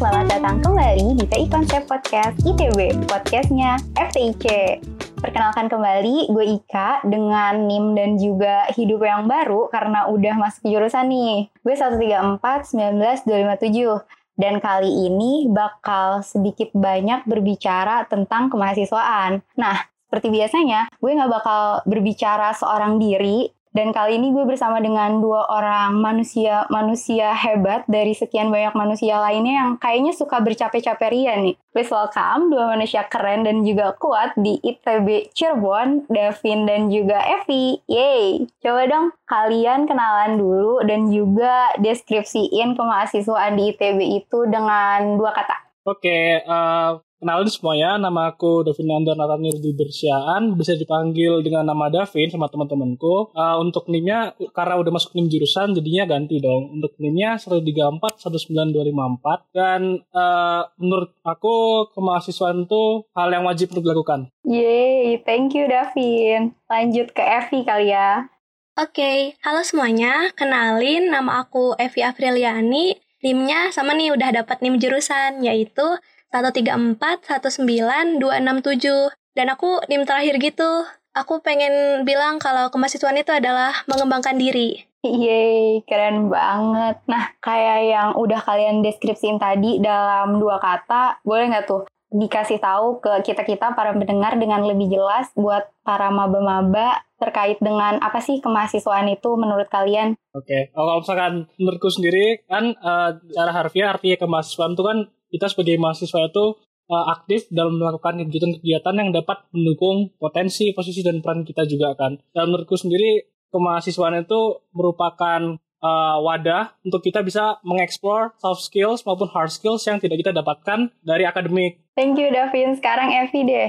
selamat datang kembali di TI Konsep Podcast ITB, podcastnya FTIC. Perkenalkan kembali, gue Ika dengan NIM dan juga hidup yang baru karena udah masuk jurusan nih. Gue 134 19 257. Dan kali ini bakal sedikit banyak berbicara tentang kemahasiswaan. Nah, seperti biasanya, gue nggak bakal berbicara seorang diri, dan kali ini gue bersama dengan dua orang manusia manusia hebat dari sekian banyak manusia lainnya yang kayaknya suka bercapek-capek ria nih. Please welcome dua manusia keren dan juga kuat di ITB Cirebon, Davin dan juga Evi. Yeay! Coba dong kalian kenalan dulu dan juga deskripsiin kemahasiswaan di ITB itu dengan dua kata. Oke, uh, Kenalin semuanya, nama aku Davin Nanda Nathaniel Bersiaan, bisa dipanggil dengan nama Davin sama teman-temanku. Uh, untuk NIM-nya, karena udah masuk NIM jurusan, jadinya ganti dong. Untuk NIM-nya 134, 19254. Dan uh, menurut aku, kemahasiswaan itu hal yang wajib untuk dilakukan. Yeay, thank you Davin. Lanjut ke Evi kali ya. Oke, okay. halo semuanya. Kenalin, nama aku Evi Apriliani. NIM-nya sama nih udah dapat NIM jurusan, yaitu 134 19 267 dan aku NIM terakhir gitu. Aku pengen bilang kalau kemahasiswaan itu adalah mengembangkan diri. Yeay, keren banget. Nah, kayak yang udah kalian deskripsiin tadi dalam dua kata, boleh nggak tuh dikasih tahu ke kita-kita para pendengar dengan lebih jelas buat para maba-maba terkait dengan apa sih kemahasiswaan itu menurut kalian? Oke, okay. kalau misalkan menurutku sendiri kan uh, secara harfiah artinya kemahasiswaan itu kan kita sebagai mahasiswa itu uh, aktif dalam melakukan kegiatan-kegiatan yang dapat mendukung potensi, posisi, dan peran kita juga kan. Dan menurutku sendiri, kemahasiswaan itu merupakan uh, wadah untuk kita bisa mengeksplor soft skills maupun hard skills yang tidak kita dapatkan dari akademik. Thank you Davin. Sekarang Evi deh.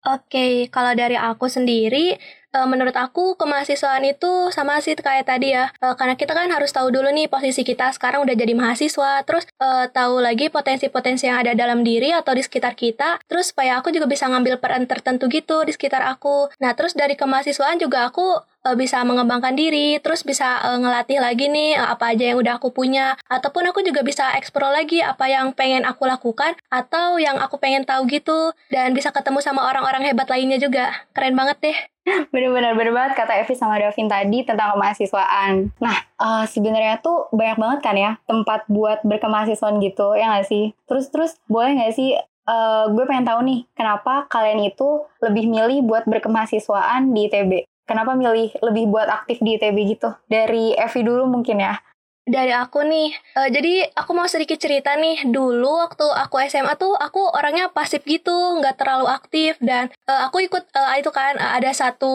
Oke, okay, kalau dari aku sendiri, uh, menurut aku kemahasiswaan itu sama sih kayak tadi ya. Uh, karena kita kan harus tahu dulu nih posisi kita sekarang udah jadi mahasiswa. Terus uh, tahu lagi potensi-potensi yang ada dalam diri atau di sekitar kita. Terus supaya aku juga bisa ngambil peran tertentu gitu di sekitar aku. Nah terus dari kemahasiswaan juga aku bisa mengembangkan diri, terus bisa uh, ngelatih lagi nih apa aja yang udah aku punya, ataupun aku juga bisa eksplor lagi apa yang pengen aku lakukan atau yang aku pengen tahu gitu, dan bisa ketemu sama orang-orang hebat lainnya juga. Keren banget deh. Bener-bener bener banget kata Evi sama Davin tadi tentang kemahasiswaan. Nah, uh, sebenarnya tuh banyak banget kan ya tempat buat berkemahasiswaan gitu, ya nggak sih? Terus-terus boleh nggak sih uh, gue pengen tahu nih, kenapa kalian itu lebih milih buat berkemahasiswaan di ITB? Kenapa milih lebih buat aktif di ITB gitu? Dari Evi dulu mungkin ya. Dari aku nih, uh, jadi aku mau sedikit cerita nih. Dulu waktu aku SMA tuh aku orangnya pasif gitu, nggak terlalu aktif dan uh, aku ikut uh, itu kan uh, ada satu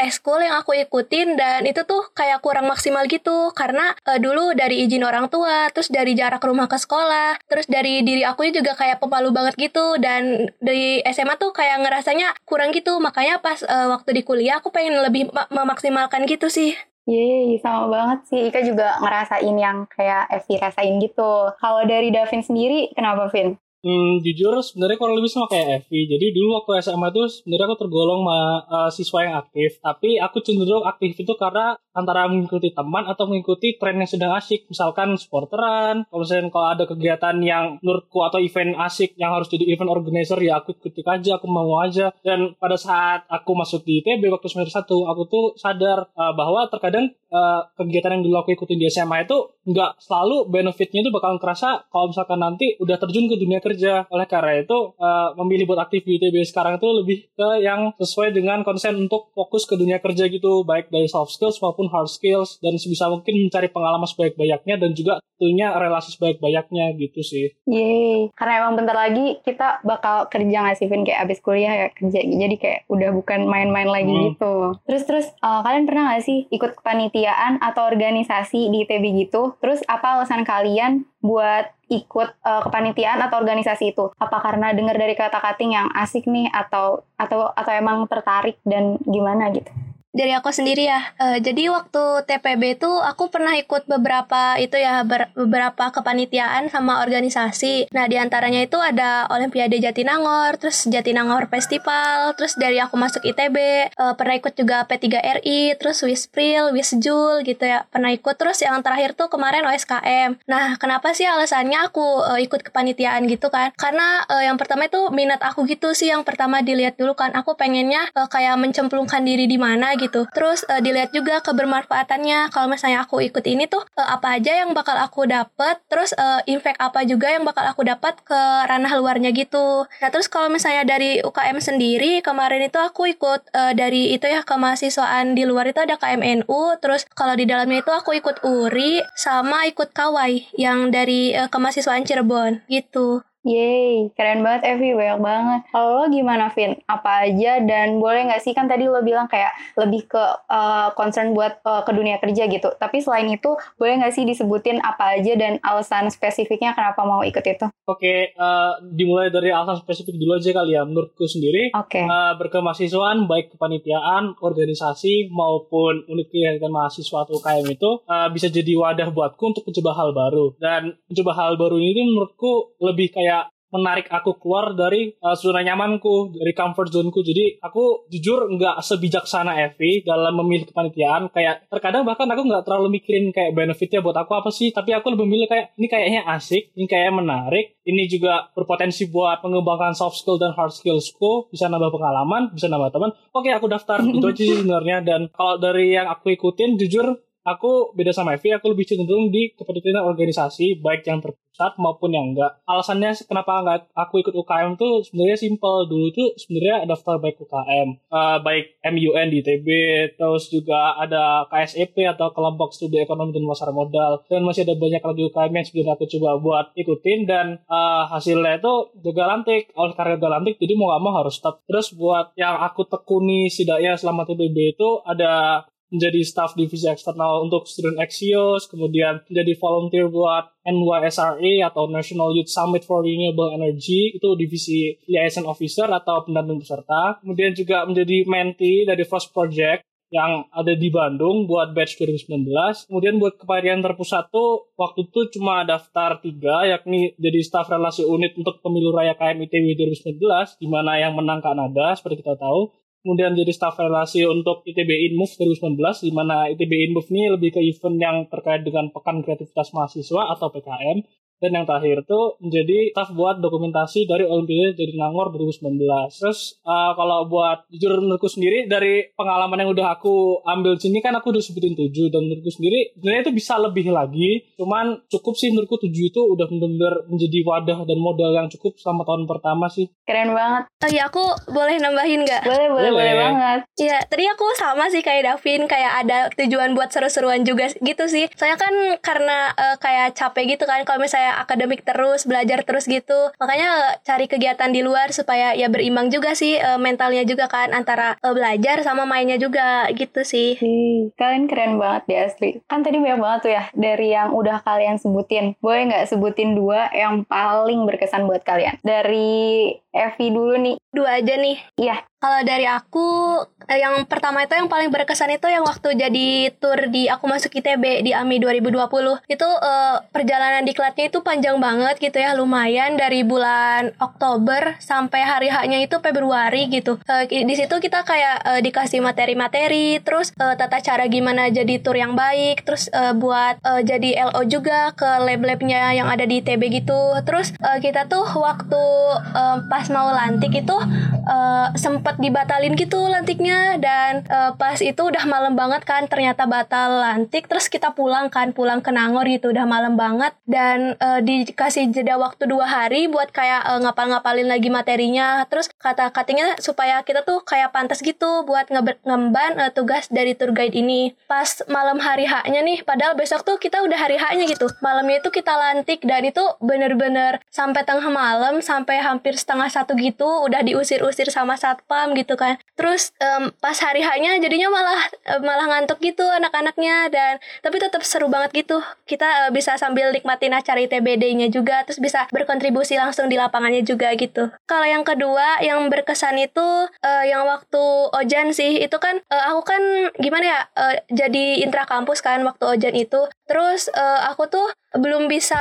eskul yang aku ikutin dan itu tuh kayak kurang maksimal gitu karena uh, dulu dari izin orang tua, terus dari jarak rumah ke sekolah, terus dari diri aku juga kayak pemalu banget gitu dan dari SMA tuh kayak ngerasanya kurang gitu. Makanya pas uh, waktu di kuliah aku pengen lebih memaksimalkan gitu sih. Yeay, sama banget sih. Ika juga ngerasain yang kayak Evi rasain gitu. Kalau dari Davin sendiri, kenapa, Vin? Hmm, jujur sebenarnya kurang lebih sama kayak Evi. Jadi dulu waktu SMA tuh sebenarnya aku tergolong ma uh, siswa yang aktif. Tapi aku cenderung aktif itu karena antara mengikuti teman atau mengikuti tren yang sedang asik. Misalkan sporteran, kalau misalnya kalau ada kegiatan yang menurutku atau event asik yang harus jadi event organizer ya aku ikut aja, aku mau aja. Dan pada saat aku masuk di ITB waktu semester 1, aku tuh sadar uh, bahwa terkadang uh, kegiatan yang dulu aku ikutin di SMA itu nggak selalu benefitnya itu bakal kerasa kalau misalkan nanti udah terjun ke dunia kerja. Oleh karena itu uh, memilih buat aktif di ITB sekarang itu lebih ke yang sesuai dengan konsen untuk fokus ke dunia kerja gitu, baik dari soft skills maupun hard skills dan sebisa mungkin mencari pengalaman sebaik-banyaknya dan juga tentunya relasi sebaik-banyaknya gitu sih. Yeay, karena emang bentar lagi kita bakal kerja nggak sih Vin kayak abis kuliah ya kerja jadi kayak udah bukan main-main lagi hmm. gitu. Terus terus uh, kalian pernah nggak sih ikut kepanitiaan atau organisasi di ITB gitu? Terus apa alasan kalian buat ikut uh, kepanitiaan atau organisasi itu? Apa karena dengar dari kata kating yang asik nih atau atau atau emang tertarik dan gimana gitu? Dari aku sendiri ya. Uh, jadi waktu TPB itu aku pernah ikut beberapa itu ya ber, beberapa kepanitiaan sama organisasi. Nah, di antaranya itu ada Olimpiade Jatinangor, terus Jatinangor Festival, terus dari aku masuk ITB uh, pernah ikut juga P3RI, terus Wispril, Wisjul gitu ya. Pernah ikut terus yang terakhir tuh kemarin OSKM. Nah, kenapa sih alasannya aku uh, ikut kepanitiaan gitu kan? Karena uh, yang pertama itu minat aku gitu sih yang pertama dilihat dulu kan. Aku pengennya uh, kayak mencemplungkan diri di mana gitu. Terus uh, dilihat juga kebermanfaatannya. Kalau misalnya aku ikut ini tuh uh, apa aja yang bakal aku dapat, terus uh, impact apa juga yang bakal aku dapat ke ranah luarnya gitu. Nah, terus kalau misalnya dari UKM sendiri, kemarin itu aku ikut uh, dari itu ya kemahasiswaan di luar itu ada KMNU, terus kalau di dalamnya itu aku ikut URI sama ikut Kawai yang dari uh, kemahasiswaan Cirebon gitu. Yeay, keren banget Evi, banyak banget. Kalau lo gimana Vin? Apa aja dan boleh nggak sih kan tadi lo bilang kayak lebih ke uh, concern buat uh, ke dunia kerja gitu. Tapi selain itu boleh nggak sih disebutin apa aja dan alasan spesifiknya kenapa mau ikut itu? Oke, okay, uh, dimulai dari alasan spesifik dulu aja kali ya. Menurutku sendiri, okay. uh, berkemahasiswaan baik kepanitiaan, organisasi maupun unit kegiatan mahasiswa atau UKM itu uh, bisa jadi wadah buatku untuk mencoba hal baru. Dan mencoba hal baru ini menurutku lebih kayak menarik aku keluar dari uh, zona nyamanku, dari comfort zoneku. Jadi aku jujur nggak sebijaksana Evi dalam memilih kepanitiaan. Kayak terkadang bahkan aku nggak terlalu mikirin kayak benefitnya buat aku apa sih. Tapi aku lebih milih kayak ini kayaknya asik, ini kayaknya menarik. Ini juga berpotensi buat mengembangkan soft skill dan hard skillsku. Bisa nambah pengalaman, bisa nambah teman. Oke aku daftar. Itu aja sebenarnya. Dan kalau dari yang aku ikutin jujur aku beda sama Evi, aku lebih cenderung di kepentingan organisasi, baik yang terpusat maupun yang enggak. Alasannya kenapa enggak aku ikut UKM tuh sebenarnya simpel. Dulu tuh sebenarnya daftar baik UKM, uh, eh, baik MUN di ITB, terus juga ada KSEP atau kelompok studi ekonomi dan pasar modal, dan masih ada banyak lagi UKM yang sebenarnya aku coba buat ikutin dan uh, hasilnya itu gagal lantik. Oleh karena gagal lantik, jadi mau gak mau harus stop. Terus buat yang aku tekuni setidaknya selama TBB itu ada menjadi staff divisi eksternal untuk student Axios, kemudian menjadi volunteer buat NYSRA atau National Youth Summit for Renewable Energy, itu divisi liaison officer atau pendamping peserta. Kemudian juga menjadi mentee dari First Project yang ada di Bandung buat batch 2019. Kemudian buat kepanitiaan terpusat tuh waktu itu cuma daftar tiga, yakni jadi staff relasi unit untuk pemilu raya KMITW 2019, di mana yang menang Kanada, seperti kita tahu kemudian jadi staff relasi untuk ITB InMove 2019 di mana ITB InMove ini lebih ke event yang terkait dengan Pekan Kreativitas Mahasiswa atau PKM dan yang terakhir tuh menjadi staff buat dokumentasi dari Olimpiade dari Nangor 2019. Terus uh, kalau buat jujur menurutku sendiri dari pengalaman yang udah aku ambil sini kan aku udah sebutin tujuh dan menurutku sendiri sebenarnya itu bisa lebih lagi. Cuman cukup sih menurutku tujuh itu udah benar-benar menjadi wadah dan modal yang cukup selama tahun pertama sih. Keren banget. Oh iya aku boleh nambahin nggak? Boleh, boleh, boleh, boleh banget. Iya, tadi aku sama sih kayak Davin kayak ada tujuan buat seru-seruan juga gitu sih. Soalnya kan karena uh, kayak capek gitu kan kalau misalnya akademik terus, belajar terus gitu. Makanya cari kegiatan di luar supaya ya berimbang juga sih uh, mentalnya juga kan antara uh, belajar sama mainnya juga gitu sih. Hmm, kalian keren banget ya asli. Kan tadi banyak banget tuh ya dari yang udah kalian sebutin. Boleh nggak sebutin dua yang paling berkesan buat kalian? Dari Evi dulu nih. Dua aja nih. Iya. Kalau dari aku, eh, yang pertama itu yang paling berkesan itu yang waktu jadi tour di aku masuk ITB di AMI 2020. Itu uh, perjalanan di diklatnya itu panjang banget gitu ya, lumayan dari bulan Oktober sampai hari haknya itu Februari gitu. Uh, di situ kita kayak uh, dikasih materi-materi, terus uh, tata cara gimana jadi tour yang baik, terus uh, buat uh, jadi LO juga ke lab-labnya yang ada di ITB gitu. Terus uh, kita tuh waktu uh, pas mau lantik itu uh, sempat sempat dibatalin gitu lantiknya. Dan uh, pas itu udah malam banget kan ternyata batal lantik terus kita pulang kan pulang ke Nangor gitu udah malam banget. Dan uh, dikasih jeda waktu dua hari buat kayak uh, ngapal-ngapalin lagi materinya. Terus kata katanya supaya kita tuh kayak pantas gitu buat nge ngemban uh, tugas dari tour guide ini. Pas malam hari haknya nih padahal besok tuh kita udah hari haknya gitu. Malamnya itu kita lantik dan itu bener-bener sampai tengah malam sampai hampir setengah satu gitu udah diusir-usir sama satpam gitu kan. Terus um, pas hari hanya jadinya malah uh, malah ngantuk gitu anak-anaknya dan tapi tetap seru banget gitu. Kita uh, bisa sambil nikmatin acara ITBD-nya juga terus bisa berkontribusi langsung di lapangannya juga gitu. Kalau yang kedua yang berkesan itu uh, yang waktu ojan sih itu kan uh, aku kan gimana ya uh, jadi intra kampus kan waktu ojan itu. Terus uh, aku tuh belum bisa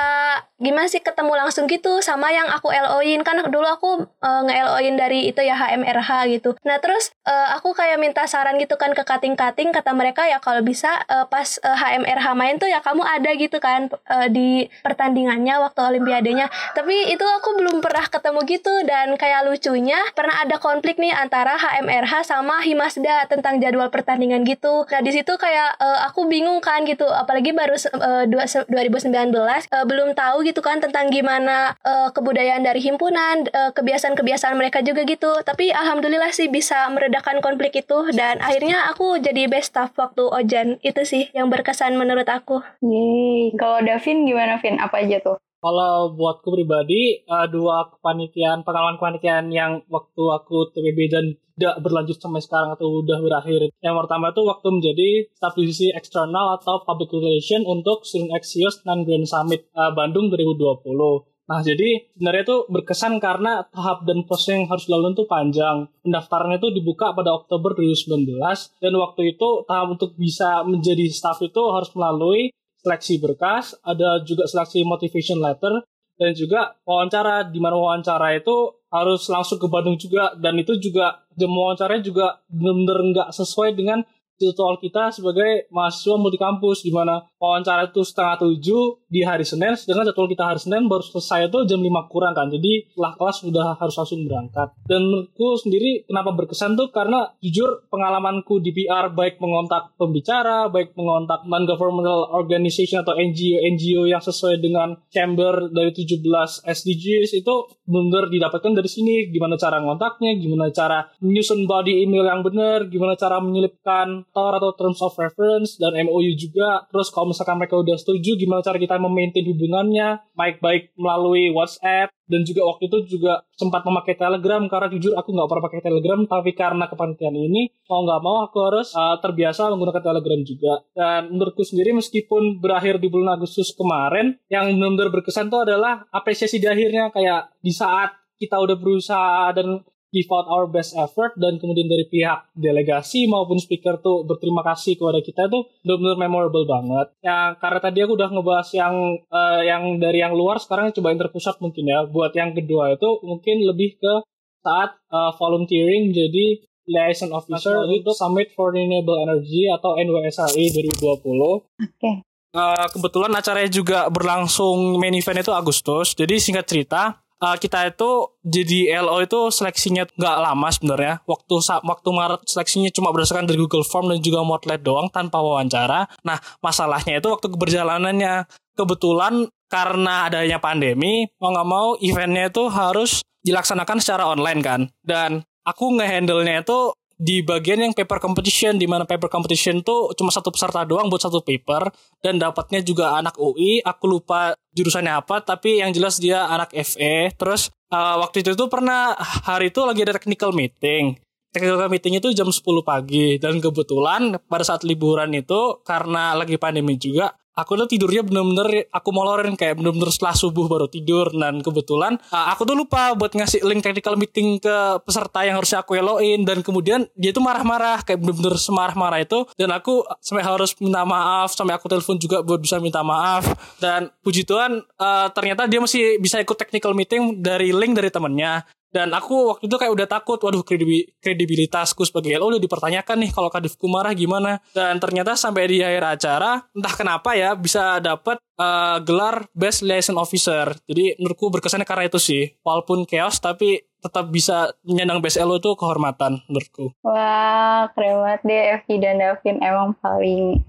gimana sih ketemu langsung gitu sama yang aku LO-in kan dulu aku uh, nge-LO-in dari itu ya HMRH gitu. Nah, terus uh, aku kayak minta saran gitu kan ke kating-kating kata mereka ya kalau bisa uh, pas uh, HMRH main tuh ya kamu ada gitu kan uh, di pertandingannya waktu olimpiadenya. Tapi itu aku belum pernah ketemu gitu dan kayak lucunya pernah ada konflik nih antara HMRH sama Himasda tentang jadwal pertandingan gitu. Nah, di situ kayak uh, aku bingung kan gitu apalagi baru uh, 2019 uh, belum tahu gitu kan tentang gimana uh, kebudayaan dari himpunan, uh, kebiasaan-kebiasaan mereka juga gitu. Tapi alhamdulillah sih bisa meredakan konflik itu dan akhirnya aku jadi best staff waktu Ojan. Itu sih yang berkesan menurut aku. Yeay. Kalau Davin gimana Vin? Apa aja tuh? Kalau buatku pribadi, uh, dua kepanitiaan, pengalaman kepanitiaan yang waktu aku TPB dan tidak berlanjut sampai sekarang atau udah berakhir. Yang pertama itu waktu menjadi staff divisi eksternal atau public relation untuk Student Axios Non Grand Summit uh, Bandung 2020. Nah, jadi sebenarnya itu berkesan karena tahap dan proses yang harus dilalui itu panjang. Pendaftarannya itu dibuka pada Oktober 2019 dan waktu itu tahap untuk bisa menjadi staff itu harus melalui seleksi berkas, ada juga seleksi motivation letter, dan juga wawancara di mana wawancara itu harus langsung ke Bandung juga dan itu juga jam wawancaranya juga benar-benar nggak sesuai dengan jadwal kita sebagai mahasiswa multi kampus di mana wawancara itu setengah tujuh di hari Senin sedangkan jadwal kita hari Senin baru selesai itu jam lima kurang kan. Jadi setelah kelas sudah harus langsung berangkat. Dan menurutku sendiri kenapa berkesan tuh? Karena jujur pengalamanku di PR baik mengontak pembicara baik mengontak non-governmental organization atau NGO-NGO yang sesuai dengan chamber dari 17 SDGs itu benar didapatkan dari sini. Gimana cara ngontaknya gimana cara menyusun body email yang benar gimana cara menyelipkan TOR atau Terms of Reference dan MOU juga. Terus kalau misalkan mereka udah setuju gimana cara kita memaintain hubungannya, baik-baik melalui WhatsApp. Dan juga waktu itu juga sempat memakai Telegram karena jujur aku nggak pernah pakai Telegram tapi karena kepanitiaan ini mau nggak mau aku harus uh, terbiasa menggunakan Telegram juga. Dan menurutku sendiri meskipun berakhir di bulan Agustus kemarin yang benar-benar berkesan itu adalah apresiasi di akhirnya. Kayak di saat kita udah berusaha dan give out our best effort dan kemudian dari pihak delegasi maupun speaker tuh berterima kasih kepada kita tuh benar-benar memorable banget. Ya karena tadi aku udah ngebahas yang uh, yang dari yang luar sekarang coba terpusat mungkin ya. Buat yang kedua itu mungkin lebih ke saat uh, volunteering jadi liaison officer untuk Summit for Renewable Energy atau NWSRE 2020. Oke. Okay. Uh, kebetulan acaranya juga berlangsung main event itu Agustus. Jadi singkat cerita, uh, kita itu jadi LO itu seleksinya nggak lama sebenarnya. Waktu waktu Maret seleksinya cuma berdasarkan dari Google Form dan juga Motlet doang tanpa wawancara. Nah, masalahnya itu waktu keberjalanannya kebetulan karena adanya pandemi, mau nggak mau eventnya itu harus dilaksanakan secara online kan. Dan aku ngehandle-nya itu di bagian yang paper competition di mana paper competition tuh cuma satu peserta doang buat satu paper dan dapatnya juga anak UI aku lupa jurusannya apa tapi yang jelas dia anak FE terus uh, waktu itu tuh pernah hari itu lagi ada technical meeting. Technical meeting itu jam 10 pagi dan kebetulan pada saat liburan itu karena lagi pandemi juga aku tuh tidurnya bener-bener aku molorin kayak bener-bener setelah subuh baru tidur dan kebetulan uh, aku tuh lupa buat ngasih link technical meeting ke peserta yang harusnya aku eloin dan kemudian dia tuh marah-marah kayak bener-bener semarah-marah itu dan aku sampai harus minta maaf sampai aku telepon juga buat bisa minta maaf dan puji Tuhan uh, ternyata dia masih bisa ikut technical meeting dari link dari temennya dan aku waktu itu kayak udah takut, waduh kredibilitasku sebagai LO udah dipertanyakan nih kalau Kadifku marah gimana. Dan ternyata sampai di akhir acara, entah kenapa ya bisa dapat uh, gelar Best Liaison Officer. Jadi menurutku berkesannya karena itu sih. Walaupun chaos tapi tetap bisa menyandang Best LO itu kehormatan menurutku. Wah, keren banget deh Evi dan Davin emang paling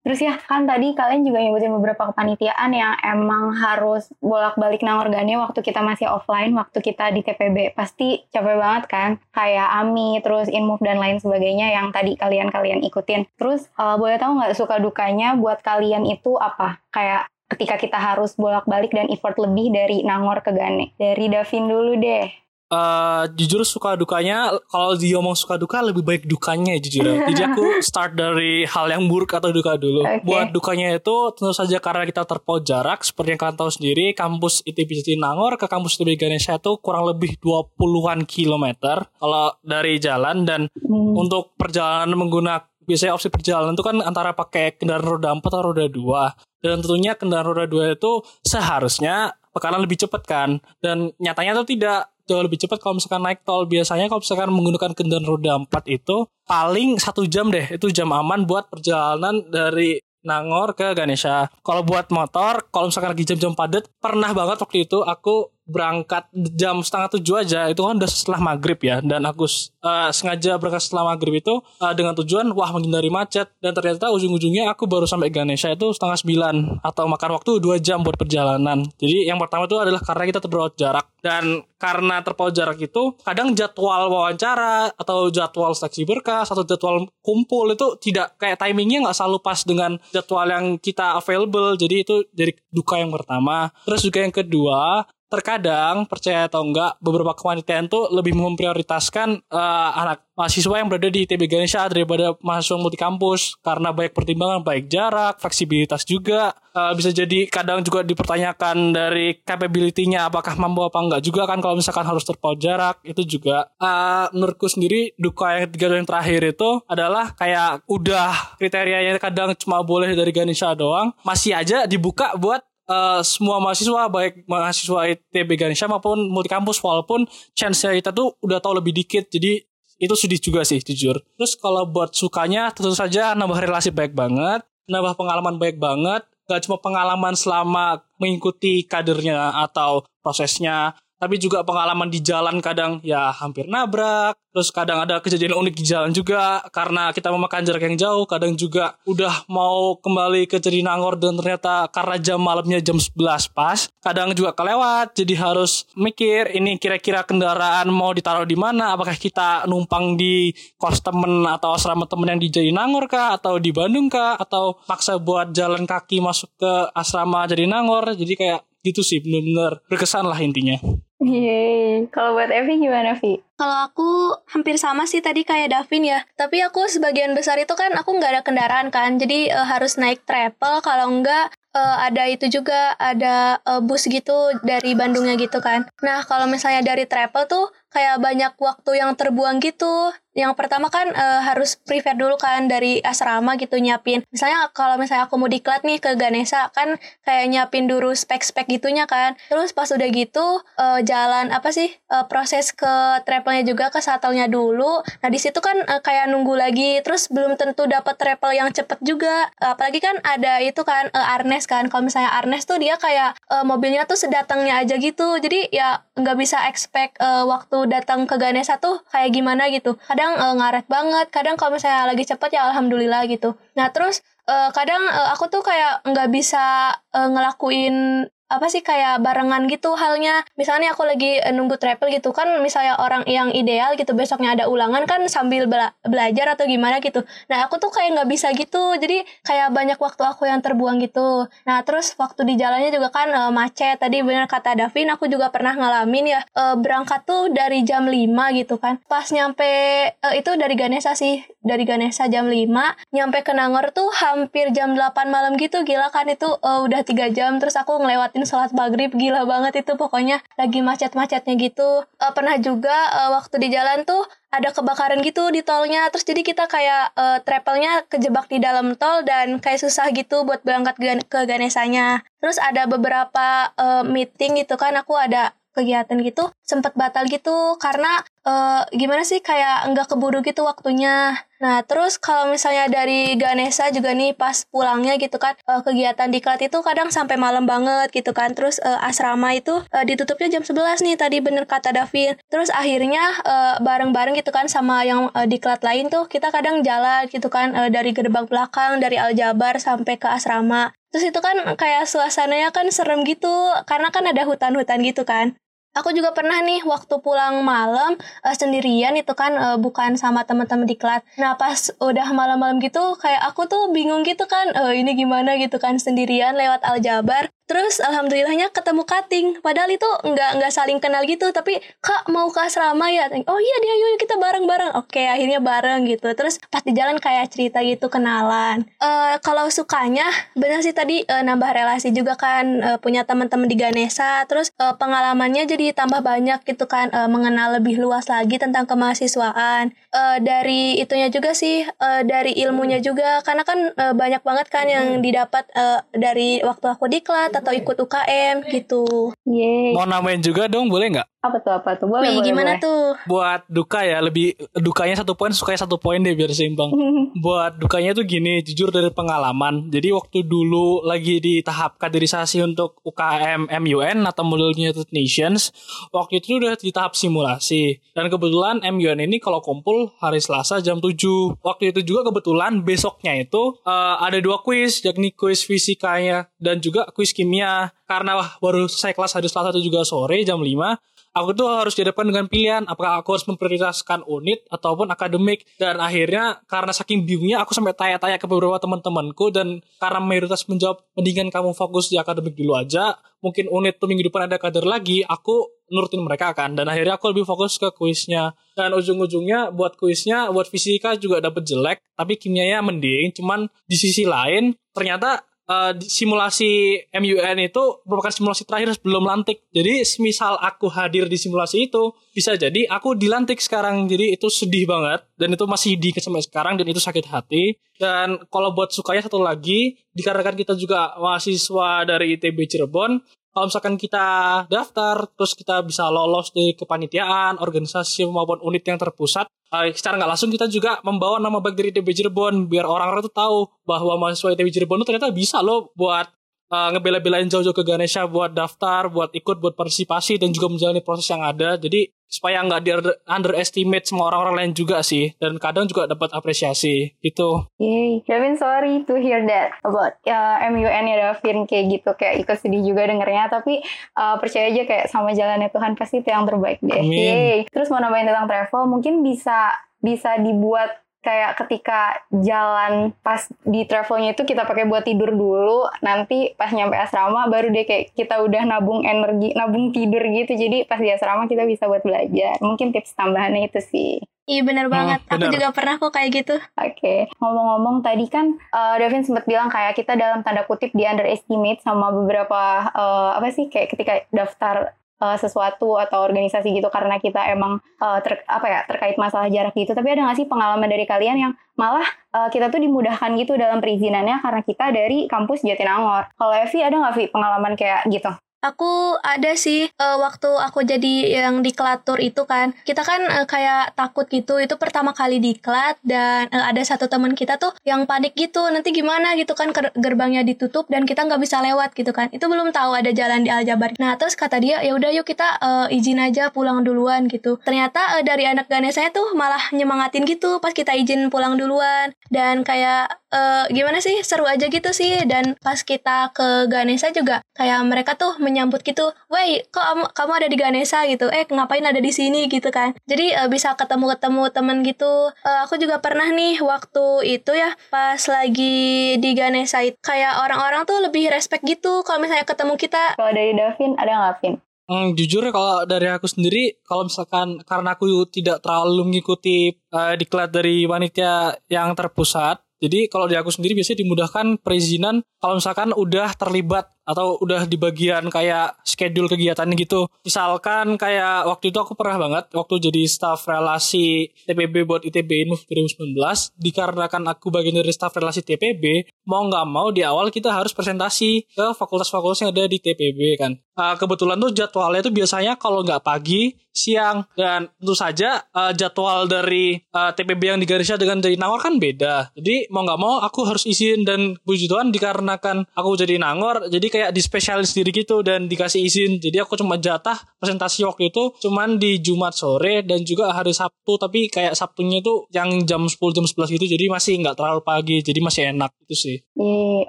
Terus ya kan tadi kalian juga nyebutin beberapa kepanitiaan yang emang harus bolak-balik nangorgannya waktu kita masih offline, waktu kita di TPB. Pasti capek banget kan? Kayak AMI, terus InMove dan lain sebagainya yang tadi kalian-kalian ikutin. Terus uh, boleh tahu nggak suka dukanya buat kalian itu apa? Kayak ketika kita harus bolak-balik dan effort lebih dari Nangor ke Gane. Dari Davin dulu deh. Uh, jujur suka dukanya kalau diomong suka duka lebih baik dukanya ya jujur. Jadi aku start dari hal yang buruk atau duka dulu. Okay. Buat dukanya itu tentu saja karena kita terpaut jarak seperti yang kalian tahu sendiri kampus ITB Jatinangor ke kampus ITB Ganesha itu kurang lebih 20-an kilometer kalau dari jalan dan hmm. untuk perjalanan menggunakan biasanya opsi perjalanan itu kan antara pakai kendaraan roda 4 atau roda 2 dan tentunya kendaraan roda 2 itu seharusnya bakalan lebih cepat kan dan nyatanya itu tidak jauh lebih cepat kalau misalkan naik tol biasanya kalau misalkan menggunakan kendaraan roda 4 itu paling satu jam deh itu jam aman buat perjalanan dari Nangor ke Ganesha. Kalau buat motor, kalau misalkan lagi jam-jam padat, pernah banget waktu itu aku berangkat jam setengah tujuh aja itu kan udah setelah maghrib ya. Dan aku uh, sengaja berangkat setelah maghrib itu uh, dengan tujuan wah menghindari macet. Dan ternyata ujung-ujungnya aku baru sampai Ganesha itu setengah sembilan atau makan waktu dua jam buat perjalanan. Jadi yang pertama itu adalah karena kita terpaut jarak. Dan karena terpaut jarak itu kadang jadwal wawancara atau jadwal seleksi berkas atau jadwal kumpul itu tidak kayak timingnya nggak selalu pas dengan jadwal yang kita available. Jadi itu jadi duka yang pertama. Terus juga yang kedua terkadang percaya atau enggak beberapa kepanitiaan tuh lebih memprioritaskan uh, anak mahasiswa yang berada di ITB Ganesha daripada mahasiswa multi kampus karena banyak pertimbangan baik jarak, fleksibilitas juga. Uh, bisa jadi kadang juga dipertanyakan dari capability-nya apakah mampu apa enggak juga kan kalau misalkan harus terpaut jarak itu juga. Uh, menurutku sendiri duka yang ketiga yang terakhir itu adalah kayak udah kriterianya kadang cuma boleh dari Ganesha doang masih aja dibuka buat uh, semua mahasiswa baik mahasiswa ITB Ganesha maupun multi kampus walaupun chance-nya kita tuh udah tahu lebih dikit jadi itu sedih juga sih jujur. Terus kalau buat sukanya tentu saja nambah relasi baik banget, nambah pengalaman baik banget, gak cuma pengalaman selama mengikuti kadernya atau prosesnya, tapi juga pengalaman di jalan kadang ya hampir nabrak. Terus kadang ada kejadian unik di jalan juga karena kita memakan jarak yang jauh. Kadang juga udah mau kembali ke Jatinangor dan ternyata karena jam malamnya jam 11 pas kadang juga kelewat. Jadi harus mikir ini kira-kira kendaraan mau ditaruh di mana? Apakah kita numpang di kos temen atau asrama temen yang di Jatinangor kah? Atau di Bandung kah? Atau maksa buat jalan kaki masuk ke asrama Jatinangor jadi kayak gitu sih bener-bener berkesan lah intinya Yeay. Kalau buat Evi gimana, Vi? Kalau aku hampir sama sih tadi kayak Davin ya. Tapi aku sebagian besar itu kan aku nggak ada kendaraan kan. Jadi uh, harus naik travel. Kalau enggak uh, ada itu juga ada uh, bus gitu dari Bandungnya gitu kan. Nah kalau misalnya dari travel tuh kayak banyak waktu yang terbuang gitu. Yang pertama kan uh, harus prepare dulu kan dari asrama gitu nyiapin. Misalnya kalau misalnya aku mau diklat nih ke Ganesha kan kayak nyiapin dulu spek-spek gitunya kan. Terus pas udah gitu uh, jalan apa sih uh, proses ke travelnya juga ke shuttle-nya dulu. Nah di situ kan uh, kayak nunggu lagi. Terus belum tentu dapat travel yang cepet juga. Uh, apalagi kan ada itu kan uh, Arnes kan. Kalau misalnya Arnes tuh dia kayak uh, mobilnya tuh sedatangnya aja gitu. Jadi ya nggak bisa expect uh, waktu datang ke Ganesha tuh kayak gimana gitu. Kadang uh, ngaret banget kadang kalau misalnya lagi cepet ya alhamdulillah gitu. Nah terus uh, kadang uh, aku tuh kayak nggak bisa uh, ngelakuin apa sih kayak barengan gitu halnya. Misalnya aku lagi uh, nunggu travel gitu kan misalnya orang yang ideal gitu besoknya ada ulangan kan sambil bela belajar atau gimana gitu. Nah aku tuh kayak nggak bisa gitu. Jadi kayak banyak waktu aku yang terbuang gitu. Nah terus waktu di jalannya juga kan uh, macet. Tadi benar kata Davin aku juga pernah ngalamin ya uh, berangkat tuh dari jam 5 gitu kan. Pas nyampe uh, itu dari Ganesha sih dari Ganesha jam 5 nyampe ke Nangor tuh hampir jam 8 malam gitu. Gila kan itu uh, udah tiga jam. Terus aku ngelewatin ngelewatin sholat maghrib gila banget itu pokoknya lagi macet-macetnya gitu. Uh, pernah juga uh, waktu di jalan tuh ada kebakaran gitu di tolnya terus jadi kita kayak uh, travelnya kejebak di dalam tol dan kayak susah gitu buat berangkat ke Ganesanya. Terus ada beberapa uh, meeting gitu kan aku ada kegiatan gitu sempet batal gitu karena uh, gimana sih kayak enggak keburu gitu waktunya. Nah terus kalau misalnya dari Ganesha juga nih pas pulangnya gitu kan uh, kegiatan di klat itu kadang sampai malam banget gitu kan. Terus uh, asrama itu uh, ditutupnya jam 11 nih tadi bener kata Davin. Terus akhirnya bareng-bareng gitu kan sama yang uh, di klat lain tuh kita kadang jalan gitu kan uh, dari gerbang belakang dari Aljabar sampai ke asrama. Terus itu kan kayak suasananya kan serem gitu karena kan ada hutan-hutan gitu kan. Aku juga pernah nih waktu pulang malam uh, sendirian itu kan uh, bukan sama teman-teman di kelas. Nah pas udah malam-malam gitu kayak aku tuh bingung gitu kan uh, ini gimana gitu kan sendirian lewat Aljabar terus alhamdulillahnya ketemu cutting padahal itu nggak nggak saling kenal gitu. Tapi kak mau ke asrama ya? Oh iya dia yuk kita bareng bareng oke akhirnya bareng gitu. Terus pas di jalan kayak cerita gitu kenalan. Uh, kalau sukanya benar sih tadi uh, nambah relasi juga kan uh, punya teman-teman di Ganesha terus uh, pengalamannya jadi tambah banyak gitu kan uh, mengenal lebih luas lagi tentang kemahasiswaan uh, dari itunya juga sih uh, dari ilmunya juga karena kan uh, banyak banget kan yang didapat uh, dari waktu aku diklat atau ikut UKM gitu. Yeay. Mau namain juga dong, boleh nggak? Apa tuh apa tuh? Boleh, Wih, boleh, gimana boleh. tuh? Buat duka ya, lebih dukanya satu poin, sukanya satu poin deh biar seimbang. Buat dukanya tuh gini, jujur dari pengalaman. Jadi waktu dulu lagi di tahap kaderisasi untuk UKM MUN atau Model United Nations, waktu itu udah di tahap simulasi. Dan kebetulan MUN ini kalau kumpul hari Selasa jam 7. Waktu itu juga kebetulan besoknya itu uh, ada dua kuis, yakni kuis fisikanya dan juga kuis kimia. Karena wah, baru selesai kelas hari Selasa itu juga sore jam 5, aku tuh harus dihadapkan dengan pilihan apakah aku harus memprioritaskan unit ataupun akademik. Dan akhirnya karena saking bingungnya aku sampai tanya-tanya ke beberapa teman-temanku dan karena mayoritas menjawab mendingan kamu fokus di akademik dulu aja. Mungkin unit tuh minggu depan ada kader lagi aku nurutin mereka kan. Dan akhirnya aku lebih fokus ke kuisnya. Dan ujung-ujungnya buat kuisnya buat fisika juga dapet jelek tapi kimianya mending. Cuman di sisi lain ternyata uh, simulasi MUN itu merupakan simulasi terakhir sebelum lantik. Jadi semisal aku hadir di simulasi itu, bisa jadi aku dilantik sekarang. Jadi itu sedih banget dan itu masih di sampai sekarang dan itu sakit hati. Dan kalau buat sukanya satu lagi, dikarenakan kita juga mahasiswa dari ITB Cirebon, kalau misalkan kita daftar terus kita bisa lolos dari kepanitiaan organisasi maupun unit yang terpusat uh, secara nggak langsung kita juga membawa nama baik dari ITB Cirebon biar orang-orang tuh tahu bahwa mahasiswa ITB Cirebon itu ternyata bisa loh buat uh, ngebela-belain jauh-jauh ke Ganesha buat daftar, buat ikut, buat partisipasi dan juga menjalani proses yang ada. Jadi supaya nggak di underestimate semua orang-orang lain juga sih dan kadang juga dapat apresiasi gitu. Yay, Davin sorry to hear that about uh, MUN ya Davin kayak gitu kayak ikut sedih juga dengernya tapi uh, percaya aja kayak sama jalannya Tuhan pasti itu yang terbaik deh. Amin. Yay. Terus mau nambahin tentang travel mungkin bisa bisa dibuat kayak ketika jalan pas di travelnya itu kita pakai buat tidur dulu nanti pas nyampe asrama baru deh kayak kita udah nabung energi nabung tidur gitu. Jadi pas di asrama kita bisa buat belajar. Mungkin tips tambahannya itu sih. Iya bener banget, aku bener. juga pernah kok kayak gitu. Oke, ngomong-ngomong tadi kan uh, Davin sempat bilang kayak kita dalam tanda kutip di underestimate sama beberapa uh, apa sih kayak ketika daftar uh, sesuatu atau organisasi gitu karena kita emang uh, ter, apa ya terkait masalah jarak gitu. Tapi ada nggak sih pengalaman dari kalian yang malah uh, kita tuh dimudahkan gitu dalam perizinannya karena kita dari kampus Jatinangor. Kalau Evi ada nggak Vi pengalaman kayak gitu? Aku ada sih eh, waktu aku jadi yang diklatur itu kan. Kita kan eh, kayak takut gitu itu pertama kali diklat dan eh, ada satu teman kita tuh yang panik gitu nanti gimana? gitu kan ger- gerbangnya ditutup dan kita nggak bisa lewat gitu kan. Itu belum tahu ada jalan di Aljabar. Nah terus kata dia ya udah yuk kita eh, izin aja pulang duluan gitu. Ternyata eh, dari anak Ganesha tuh malah nyemangatin gitu pas kita izin pulang duluan. Dan kayak eh, gimana sih seru aja gitu sih. Dan pas kita ke Ganesha juga kayak mereka tuh menyambut gitu, "Woi, kok kamu, kamu ada di Ganesha gitu? Eh, ngapain ada di sini gitu kan?" Jadi eh, bisa ketemu-ketemu temen gitu. Eh, aku juga pernah nih waktu itu ya pas lagi di Ganesha itu kayak orang-orang tuh lebih respect gitu kalau misalnya ketemu kita. Kalau dari Davin ada nggak Vin? Hmm, jujur ya kalau dari aku sendiri, kalau misalkan karena aku tidak terlalu mengikuti eh, diklat dari wanita yang terpusat, jadi kalau di aku sendiri biasanya dimudahkan perizinan kalau misalkan udah terlibat atau udah di bagian kayak schedule kegiatan gitu. Misalkan kayak waktu itu aku pernah banget waktu jadi staff relasi TPB buat ITB Inmove 2019 dikarenakan aku bagian dari staff relasi TPB mau nggak mau di awal kita harus presentasi ke fakultas-fakultas yang ada di TPB kan. Uh, kebetulan tuh jadwalnya itu biasanya kalau nggak pagi, siang dan tentu saja uh, jadwal dari uh, TPB yang di Ganesha dengan dari Nangor kan beda. Jadi mau nggak mau aku harus izin dan puji Tuhan dikarenakan aku jadi Nangor, jadi kayak di spesialis diri gitu dan dikasih izin. Jadi aku cuma jatah presentasi waktu itu cuman di Jumat sore dan juga hari Sabtu tapi kayak Sabtunya itu yang jam 10 jam 11 gitu jadi masih nggak terlalu pagi jadi masih enak itu sih. Iya,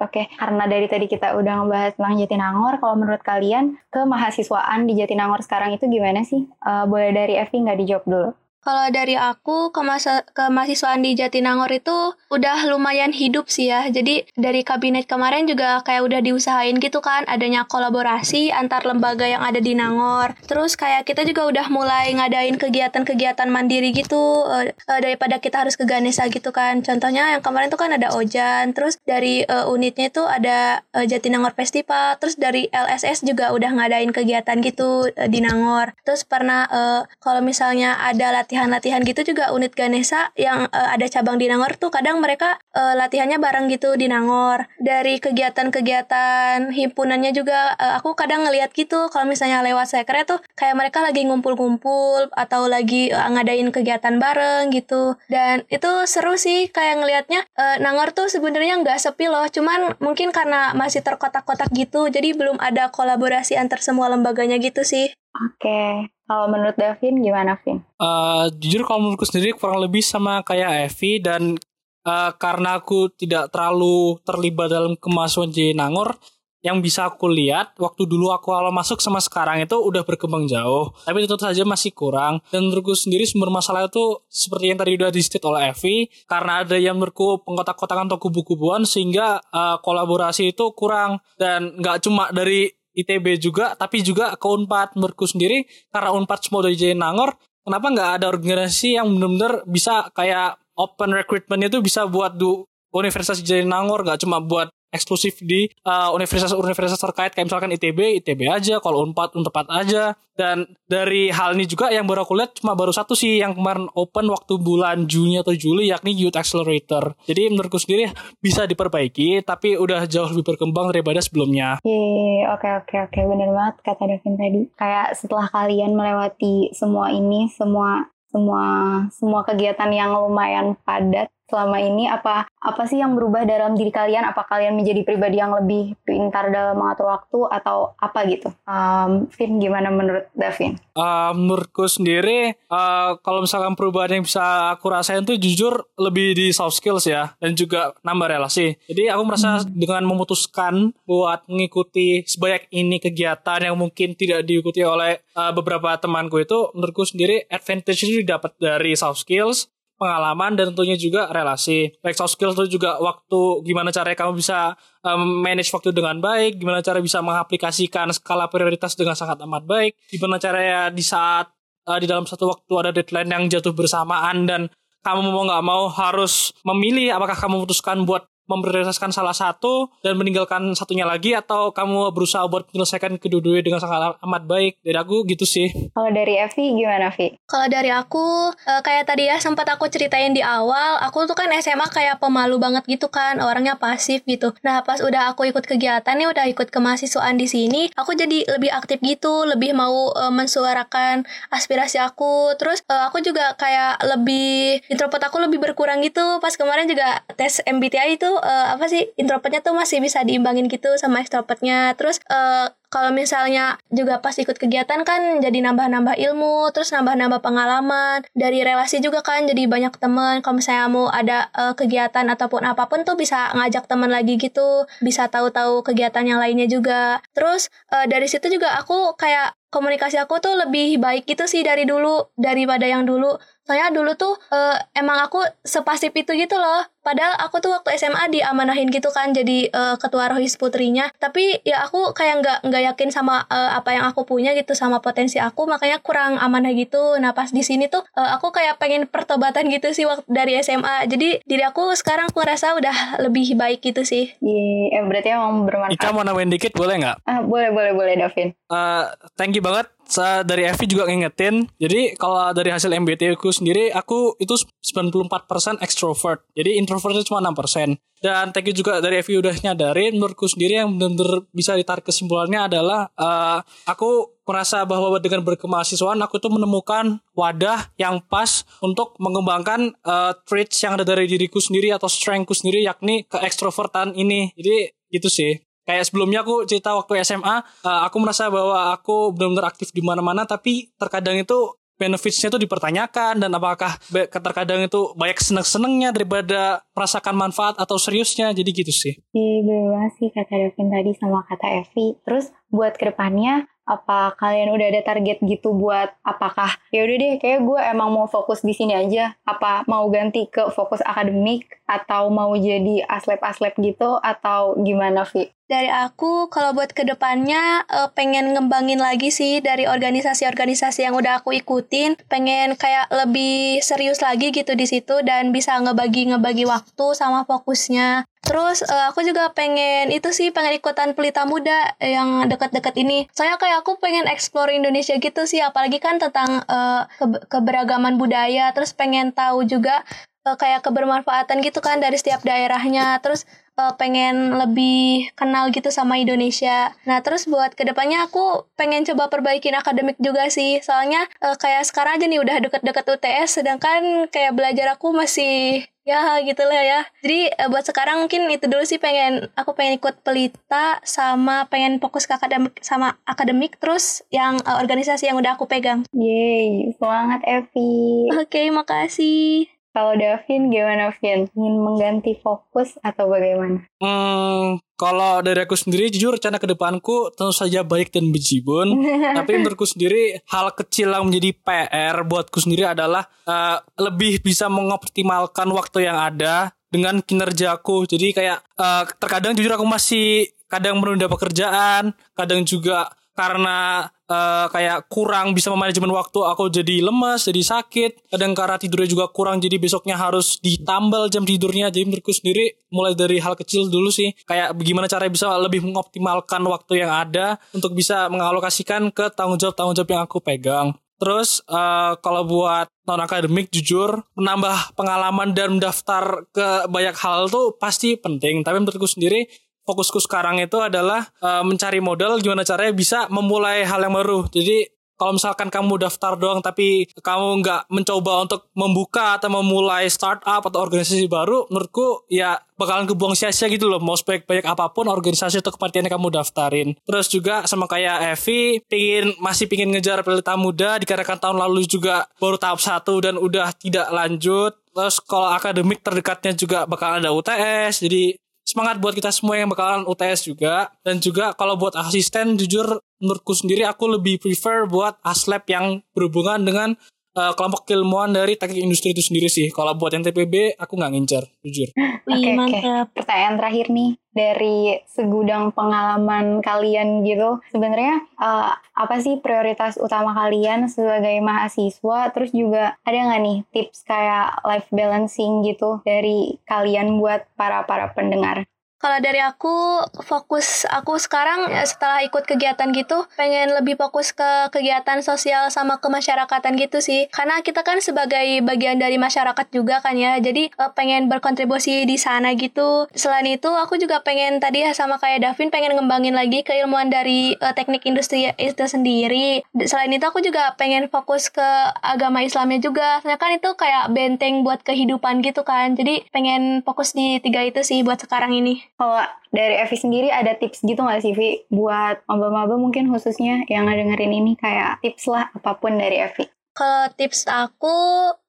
oke. Karena dari tadi kita udah ngebahas tentang Jatinangor, kalau menurut kalian kemahasiswaan di Jatinangor sekarang itu gimana sih? Eh, boleh dari Evi nggak dijawab dulu? Kalau dari aku, kemasa kemahasiswaan di Jatinangor itu udah lumayan hidup sih ya. Jadi dari kabinet kemarin juga kayak udah diusahain gitu kan, adanya kolaborasi antar lembaga yang ada di Nangor. Terus kayak kita juga udah mulai ngadain kegiatan-kegiatan mandiri gitu, uh, uh, daripada kita harus ke Ganesa gitu kan. Contohnya yang kemarin tuh kan ada Ojan, terus dari uh, unitnya itu ada uh, Jatinangor Festival, terus dari LSS juga udah ngadain kegiatan gitu uh, di Nangor. Terus pernah uh, kalau misalnya ada latihan latihan-latihan gitu juga unit Ganesa yang uh, ada cabang di Nangor tuh kadang mereka uh, latihannya bareng gitu di Nangor. Dari kegiatan-kegiatan himpunannya juga uh, aku kadang ngeliat gitu kalau misalnya lewat sekre tuh kayak mereka lagi ngumpul-ngumpul atau lagi uh, ngadain kegiatan bareng gitu. Dan itu seru sih kayak ngelihatnya uh, Nangor tuh sebenarnya nggak sepi loh, cuman mungkin karena masih terkotak-kotak gitu jadi belum ada kolaborasi antar semua lembaganya gitu sih. Oke, kalau menurut Davin gimana, Vin? Uh, jujur kalau menurutku sendiri kurang lebih sama kayak Evi dan uh, karena aku tidak terlalu terlibat dalam kemasukan di Nangor, yang bisa aku lihat waktu dulu aku awal masuk sama sekarang itu udah berkembang jauh tapi tentu saja masih kurang dan menurutku sendiri sumber masalah itu seperti yang tadi udah di oleh Evi karena ada yang menurutku pengkotak-kotakan atau kubu-kubuan sehingga uh, kolaborasi itu kurang dan nggak cuma dari ITB juga tapi juga ke Unpad. Menurutku sendiri karena Unpad semua udah jadi Nangor kenapa nggak ada organisasi yang benar-benar bisa kayak open recruitment itu bisa buat du Universitas jadi Nangor? Nggak cuma buat eksklusif di uh, universitas-universitas terkait kayak misalkan ITB, ITB aja, kalau Unpad, Unpad aja. Dan dari hal ini juga yang baru aku lihat cuma baru satu sih yang kemarin open waktu bulan Juni atau Juli yakni Youth Accelerator. Jadi menurutku sendiri bisa diperbaiki tapi udah jauh lebih berkembang daripada sebelumnya. Iya, oke oke oke bener banget kata Davin tadi. Kayak setelah kalian melewati semua ini, semua semua semua kegiatan yang lumayan padat selama ini apa apa sih yang berubah dalam diri kalian apa kalian menjadi pribadi yang lebih pintar dalam mengatur waktu atau apa gitu um, Vin gimana menurut Davin? Uh, menurutku sendiri uh, kalau misalkan perubahan yang bisa aku rasain tuh jujur lebih di soft skills ya dan juga nambah relasi jadi aku merasa hmm. dengan memutuskan buat mengikuti sebanyak ini kegiatan yang mungkin tidak diikuti oleh uh, beberapa temanku itu menurutku sendiri advantage itu didapat dari soft skills pengalaman dan tentunya juga relasi. Baik soft skills itu juga waktu gimana caranya kamu bisa um, manage waktu dengan baik, gimana cara bisa mengaplikasikan skala prioritas dengan sangat amat baik, gimana caranya di saat uh, di dalam satu waktu ada deadline yang jatuh bersamaan dan kamu mau nggak mau harus memilih apakah kamu memutuskan buat memprioritaskan salah satu dan meninggalkan satunya lagi atau kamu berusaha buat menyelesaikan kedua-duanya dengan sangat amat baik? Dari aku gitu sih. Kalau dari Evi gimana Vi? kalau dari aku uh, kayak tadi ya sempat aku ceritain di awal aku tuh kan SMA kayak pemalu banget gitu kan orangnya pasif gitu. Nah pas udah aku ikut kegiatan nih udah ikut kemahasiswaan di sini aku jadi lebih aktif gitu lebih mau uh, mensuarakan aspirasi aku. Terus uh, aku juga kayak lebih introvert aku lebih berkurang gitu. Pas kemarin juga tes MBTI itu uh, apa sih introvertnya tuh masih bisa diimbangin gitu sama extrovertnya terus uh, kalau misalnya juga pas ikut kegiatan kan jadi nambah-nambah ilmu, terus nambah-nambah pengalaman. Dari relasi juga kan jadi banyak teman. Kalau misalnya mau ada uh, kegiatan ataupun apa pun tuh bisa ngajak teman lagi gitu, bisa tahu-tahu kegiatan yang lainnya juga. Terus uh, dari situ juga aku kayak komunikasi aku tuh lebih baik gitu sih dari dulu daripada yang dulu. Soalnya dulu tuh uh, emang aku sepasif itu gitu loh. Padahal aku tuh waktu SMA diamanahin gitu kan jadi uh, ketua rohis putrinya. Tapi ya aku kayak nggak nggak yakin sama uh, apa yang aku punya gitu sama potensi aku makanya kurang amanah gitu. Nah pas di sini tuh uh, aku kayak pengen pertobatan gitu sih waktu dari SMA. Jadi diri aku sekarang aku rasa udah lebih baik gitu sih. Iya, yeah, berarti emang bermanfaat. Ika mau nambahin dikit boleh nggak? Uh, boleh boleh boleh Davin. Uh, thank you banget dari Evi juga ngingetin. Jadi kalau dari hasil MBTI ku sendiri, aku itu 94% extrovert. Jadi introvertnya cuma 6%. Dan thank you juga dari Evi udah nyadarin, menurutku sendiri yang benar-benar bisa ditarik kesimpulannya adalah uh, aku merasa bahwa dengan berkemahasiswaan aku tuh menemukan wadah yang pas untuk mengembangkan uh, traits yang ada dari diriku sendiri atau strengthku sendiri yakni ke extrovertan ini. Jadi gitu sih. Kayak sebelumnya aku cerita waktu SMA, eh, aku merasa bahwa aku benar-benar aktif di mana-mana, tapi terkadang itu benefitsnya itu dipertanyakan dan apakah terkadang itu banyak seneng-senengnya daripada merasakan manfaat atau seriusnya jadi gitu sih. Iya sih kata Devin tadi sama kata Evi. Terus buat ke depannya Apa kalian udah ada target gitu buat apakah ya udah deh kayak gue emang mau fokus di sini aja. Apa mau ganti ke fokus akademik atau mau jadi aslep-aslep gitu atau gimana Vi? Dari aku, kalau buat ke depannya uh, pengen ngembangin lagi sih dari organisasi-organisasi yang udah aku ikutin. Pengen kayak lebih serius lagi gitu di situ dan bisa ngebagi-ngebagi waktu sama fokusnya. Terus uh, aku juga pengen itu sih pengen ikutan pelita muda yang deket-deket ini. Saya kayak aku pengen explore Indonesia gitu sih, apalagi kan tentang uh, ke keberagaman budaya. Terus pengen tahu juga uh, kayak kebermanfaatan gitu kan dari setiap daerahnya. Terus uh, pengen lebih kenal gitu sama Indonesia. Nah terus buat ke depannya aku pengen coba perbaikin akademik juga sih. Soalnya uh, kayak sekarang aja nih udah deket-deket UTS, sedangkan kayak belajar aku masih ya gitu lah ya. Jadi uh, buat sekarang mungkin itu dulu sih pengen aku pengen ikut pelita sama pengen fokus ke akademik sama akademik terus yang uh, organisasi yang udah aku pegang. Yeay, semangat Evi. Oke, okay, makasih. Kalau Davin gimana Vin? Ingin mengganti fokus atau bagaimana? Hmm, kalau dari aku sendiri jujur rencana ke depanku tentu saja baik dan bejibun. Tapi menurutku sendiri hal kecil yang menjadi PR buatku sendiri adalah uh, lebih bisa mengoptimalkan waktu yang ada dengan kinerjaku. Jadi kayak uh, terkadang jujur aku masih kadang menunda pekerjaan, kadang juga karena uh, kayak kurang bisa memanajemen waktu aku jadi lemas jadi sakit. Kadang karena tidurnya juga kurang jadi besoknya harus ditambal jam tidurnya. Jadi menurutku sendiri mulai dari hal kecil dulu sih kayak bagaimana cara bisa lebih mengoptimalkan waktu yang ada untuk bisa mengalokasikan ke tanggung jawab tanggung jawab yang aku pegang. Terus uh, kalau buat non akademik jujur menambah pengalaman dan mendaftar ke banyak hal tuh pasti penting. Tapi menurutku sendiri fokusku sekarang itu adalah uh, mencari modal gimana caranya bisa memulai hal yang baru. Jadi kalau misalkan kamu daftar doang tapi kamu nggak mencoba untuk membuka atau memulai startup atau organisasi baru, menurutku ya bakalan kebuang sia-sia gitu loh. Mau sebaik banyak apa pun organisasi atau kepanitiaan yang kamu daftarin. Terus juga sama kayak Evi, pingin masih pingin ngejar pelita muda dikarenakan tahun lalu juga baru tahap satu dan udah tidak lanjut. Terus kalau akademik terdekatnya juga bakal ada UTS, jadi semangat buat kita semua yang bakalan UTS juga. Dan juga kalau buat asisten jujur menurutku sendiri aku lebih prefer buat aslab yang berhubungan dengan uh, kelompok keilmuan dari teknik industri itu sendiri sih. Kalau buat yang TPB aku nggak ngincer, jujur. Oke, okay, okay. pertanyaan terakhir nih dari segudang pengalaman kalian gitu. Sebenarnya uh, apa sih prioritas utama kalian sebagai mahasiswa? Terus juga ada nggak nih tips kayak life balancing gitu dari kalian buat para para pendengar? Kalau dari aku, fokus aku sekarang ya, setelah ikut kegiatan gitu, pengen lebih fokus ke kegiatan sosial sama kemasyarakatan gitu sih. Karena kita kan sebagai bagian dari masyarakat juga kan ya, jadi uh, pengen berkontribusi di sana gitu. Selain itu, aku juga pengen tadi ya sama kayak Davin, pengen ngembangin lagi keilmuan dari uh, teknik industri itu sendiri. Selain itu, aku juga pengen fokus ke agama Islamnya juga. Soalnya kan itu kayak benteng buat kehidupan gitu kan. Jadi pengen fokus di tiga itu sih buat sekarang ini. Kalau dari Evi sendiri ada tips gitu nggak sih Vi buat maba-maba mungkin khususnya yang dengerin ini kayak tips lah apa pun dari Evi? Kalau tips aku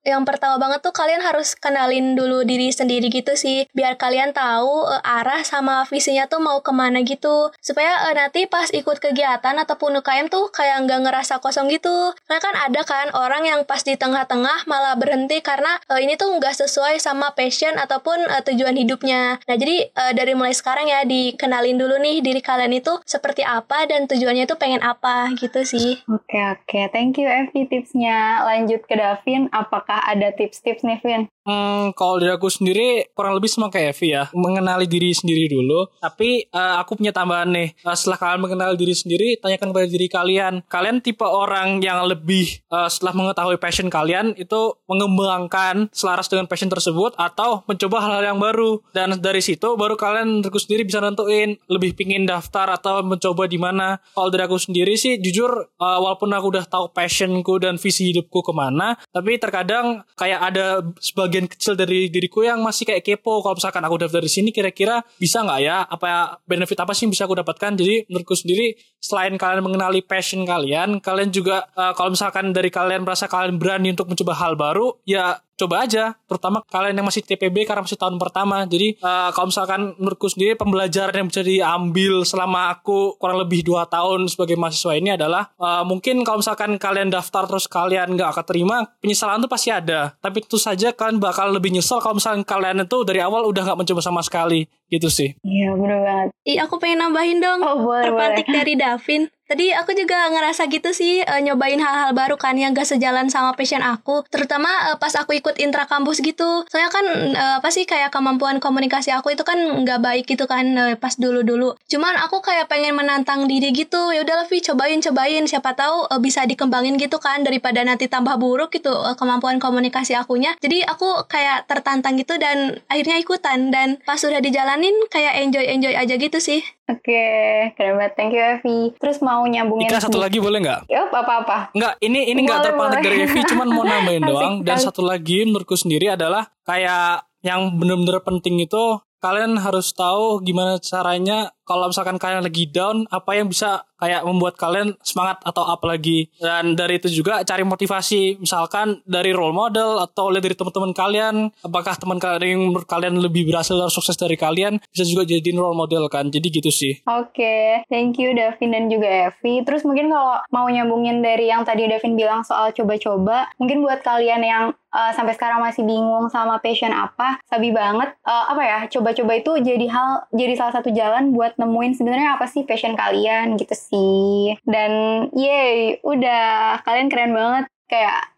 yang pertama banget tuh kalian harus kenalin dulu diri sendiri gitu sih. Biar kalian tahu uh, arah sama visinya tuh mau ke mana gitu. Supaya uh, nanti pas ikut kegiatan ataupun UKM tuh kayak nggak ngerasa kosong gitu. Karena kan ada kan orang yang pas di tengah-tengah malah berhenti karena uh, ini tuh nggak sesuai sama passion ataupun uh, tujuan hidupnya. Nah jadi uh, dari mulai sekarang ya dikenalin dulu nih diri kalian itu seperti apa dan tujuannya tuh pengen apa gitu sih. Oke okay, oke. Okay. thank you Evi tipsnya. Lanjut ke Davin. Apakah apakah ada tips-tips nih, Vin? Hmm, kalau dari aku sendiri kurang lebih sama kayak Evi ya, mengenali diri sendiri dulu. Tapi uh, aku punya tambahan nih. Uh, setelah kalian mengenali diri sendiri, tanyakan kepada diri kalian. Kalian tipe orang yang lebih uh, setelah mengetahui passion kalian itu mengembangkan selaras dengan passion tersebut atau mencoba hal-hal yang baru. Dan dari situ baru kalian menurutku sendiri bisa nentuin lebih pingin daftar atau mencoba di mana. Kalau dari aku sendiri sih jujur uh, walaupun aku udah tahu passionku dan visi hidupku ke mana, tapi terkadang kayak ada sebagai bagian kecil dari diriku yang masih kayak kepo kalau misalkan aku daftar di sini kira-kira bisa nggak ya? Apa benefit apa sih yang bisa aku dapatkan? Jadi menurutku sendiri selain kalian mengenali passion kalian kalian juga uh, kalau misalkan dari kalian merasa kalian berani untuk mencoba hal baru ya coba aja terutama kalian yang masih TPB karena masih tahun pertama. Jadi uh, kalau misalkan menurutku sendiri pembelajaran yang bisa diambil selama aku kurang lebih dua tahun sebagai mahasiswa ini adalah uh, mungkin kalau misalkan kalian daftar terus kalian nggak akan terima penyesalan itu pasti ada. Tapi itu saja kalian bakal lebih nyesel kalau misalkan kalian itu dari awal udah nggak mencoba sama sekali. Gitu sih. Iya bener banget. Iya aku pengen nambahin dong. Oh, boleh, terpantik boleh. dari Davin Tadi aku juga ngerasa gitu sih uh, nyobain hal-hal baru kan yang gak sejalan sama passion aku, terutama uh, pas aku ikut intra kampus gitu. Soalnya kan uh, apa sih kayak kemampuan komunikasi aku itu kan nggak baik gitu kan uh, pas dulu-dulu. Cuman aku kayak pengen menantang diri gitu. Ya udahlah Vi cobain cobain siapa tahu uh, bisa dikembangin gitu kan daripada nanti tambah buruk gitu uh, kemampuan komunikasi akunya. Jadi aku kayak tertantang gitu dan akhirnya ikutan dan pas sudah dijalanin kayak enjoy enjoy aja gitu sih. Oke, keren banget. Thank you Evi. Terus mau nyambungin Ika satu lagi boleh nggak? Yup, apa-apa. Nggak, ini ini nggak terpantik dari Evi, cuman mau nambahin doang. Dan satu lagi menurutku sendiri adalah kayak yang bener-bener penting itu kalian harus tahu gimana caranya kalau misalkan kalian lagi down apa yang bisa kayak membuat kalian semangat atau up lagi dan dari itu juga cari motivasi. Misalkan dari role model atau lihat dari teman-teman kalian apakah teman kalian yang menurut kalian lebih berhasil dan sukses dari kalian bisa juga jadiin role model kan? Jadi gitu sih. Oke, thank you Davin dan juga Evi. Terus mungkin kalau mau nyambungin dari yang tadi Davin bilang soal coba-coba, mungkin buat kalian yang uh, sampai sekarang masih bingung sama passion apa, sabi banget. Uh, apa ya, coba-coba itu jadi hal jadi salah satu jalan buat nemuin sebenarnya apa sih passion kalian gitu sih. Dan yay, udah kalian keren banget kayak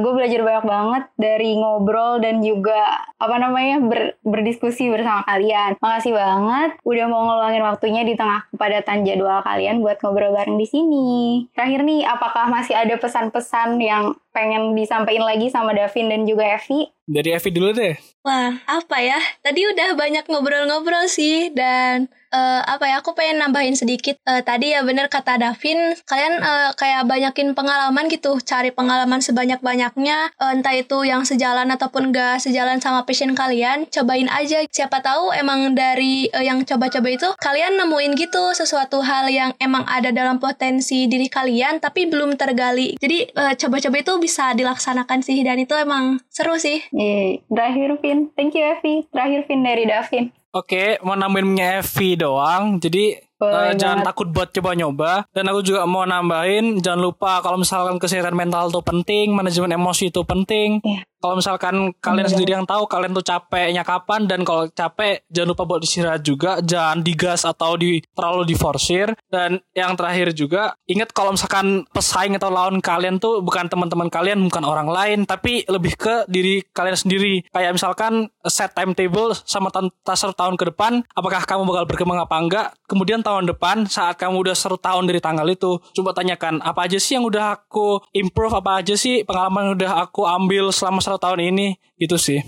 gue belajar banyak banget dari ngobrol dan juga apa namanya ber- berdiskusi bersama kalian. Makasih banget udah mau ngeluangin waktunya di tengah kepadatan jadwal kalian buat ngobrol bareng di sini. Terakhir nih, apakah masih ada pesan-pesan yang pengen disampaikan lagi sama Davin dan juga Evi? dari Evi dulu deh Wah, apa ya? Tadi udah banyak ngobrol-ngobrol sih dan eh, apa ya? Aku pengen nambahin sedikit. Eh, tadi ya bener kata Davin, kalian eh, kayak banyakin pengalaman gitu, cari pengalaman sebanyak-banyaknya. Eh, entah itu yang sejalan ataupun gak sejalan sama passion kalian, cobain aja. Siapa tahu emang dari eh, yang coba-coba itu kalian nemuin gitu sesuatu hal yang emang ada dalam potensi diri kalian tapi belum tergali. Jadi eh, coba-coba itu bisa dilaksanakan sih dan itu emang seru sih. Yeay. Terakhir Vin, thank you Evi. Terakhir Vin dari Davin. Oke, mau nambahin punya Evi doang. Jadi Boleh eh, jangan banget. takut buat coba nyoba. Dan aku juga mau nambahin, jangan lupa kalau misalkan kesehatan mental itu penting, manajemen emosi itu penting. Iya. Kalau misalkan kalian Bener sendiri yang tahu kalian tuh capeknya kapan dan kalau capek jangan lupa buat istirahat juga, jangan digas atau di terlalu diforsir. Dan yang terakhir juga ingat kalau misalkan pesaing atau lawan kalian tuh bukan teman-teman kalian, bukan orang lain, tapi lebih ke diri kalian sendiri. Kayak misalkan set timetable sama tasar tahun ke depan, apakah kamu bakal berkembang apa enggak? Kemudian tahun depan saat kamu udah seru tahun dari tanggal itu, coba tanyakan apa aja sih yang udah aku improve, apa aja sih pengalaman yang udah aku ambil selama satu tahun ini, gitu sih.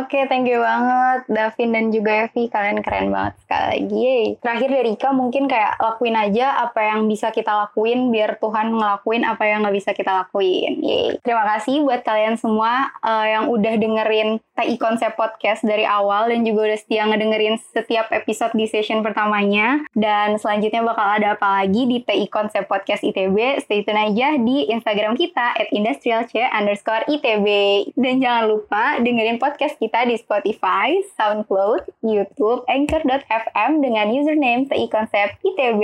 Oke thank you banget Davin dan juga Evi, kalian keren banget sekali lagi. Yeay. Terakhir dari Ika mungkin kayak lakuin aja apa yang bisa kita lakuin biar Tuhan ngelakuin apa yang nggak bisa kita lakuin. Yeay. Terima kasih buat kalian semua eh, yang udah dengerin TI Konsep Podcast dari awal dan juga udah setia ngedengerin setiap episode di session pertamanya. Dan selanjutnya bakal ada apa lagi di TI Konsep Podcast ITB. Stay tune aja di Instagram kita at industrialc underscore ITB. Dan jangan lupa dengerin podcast kita di Spotify, SoundCloud, YouTube, Anchor.fm dengan username TI Konsep ITB.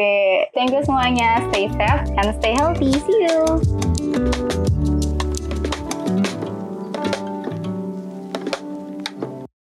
Thank you semuanya. Stay safe and stay healthy. See you.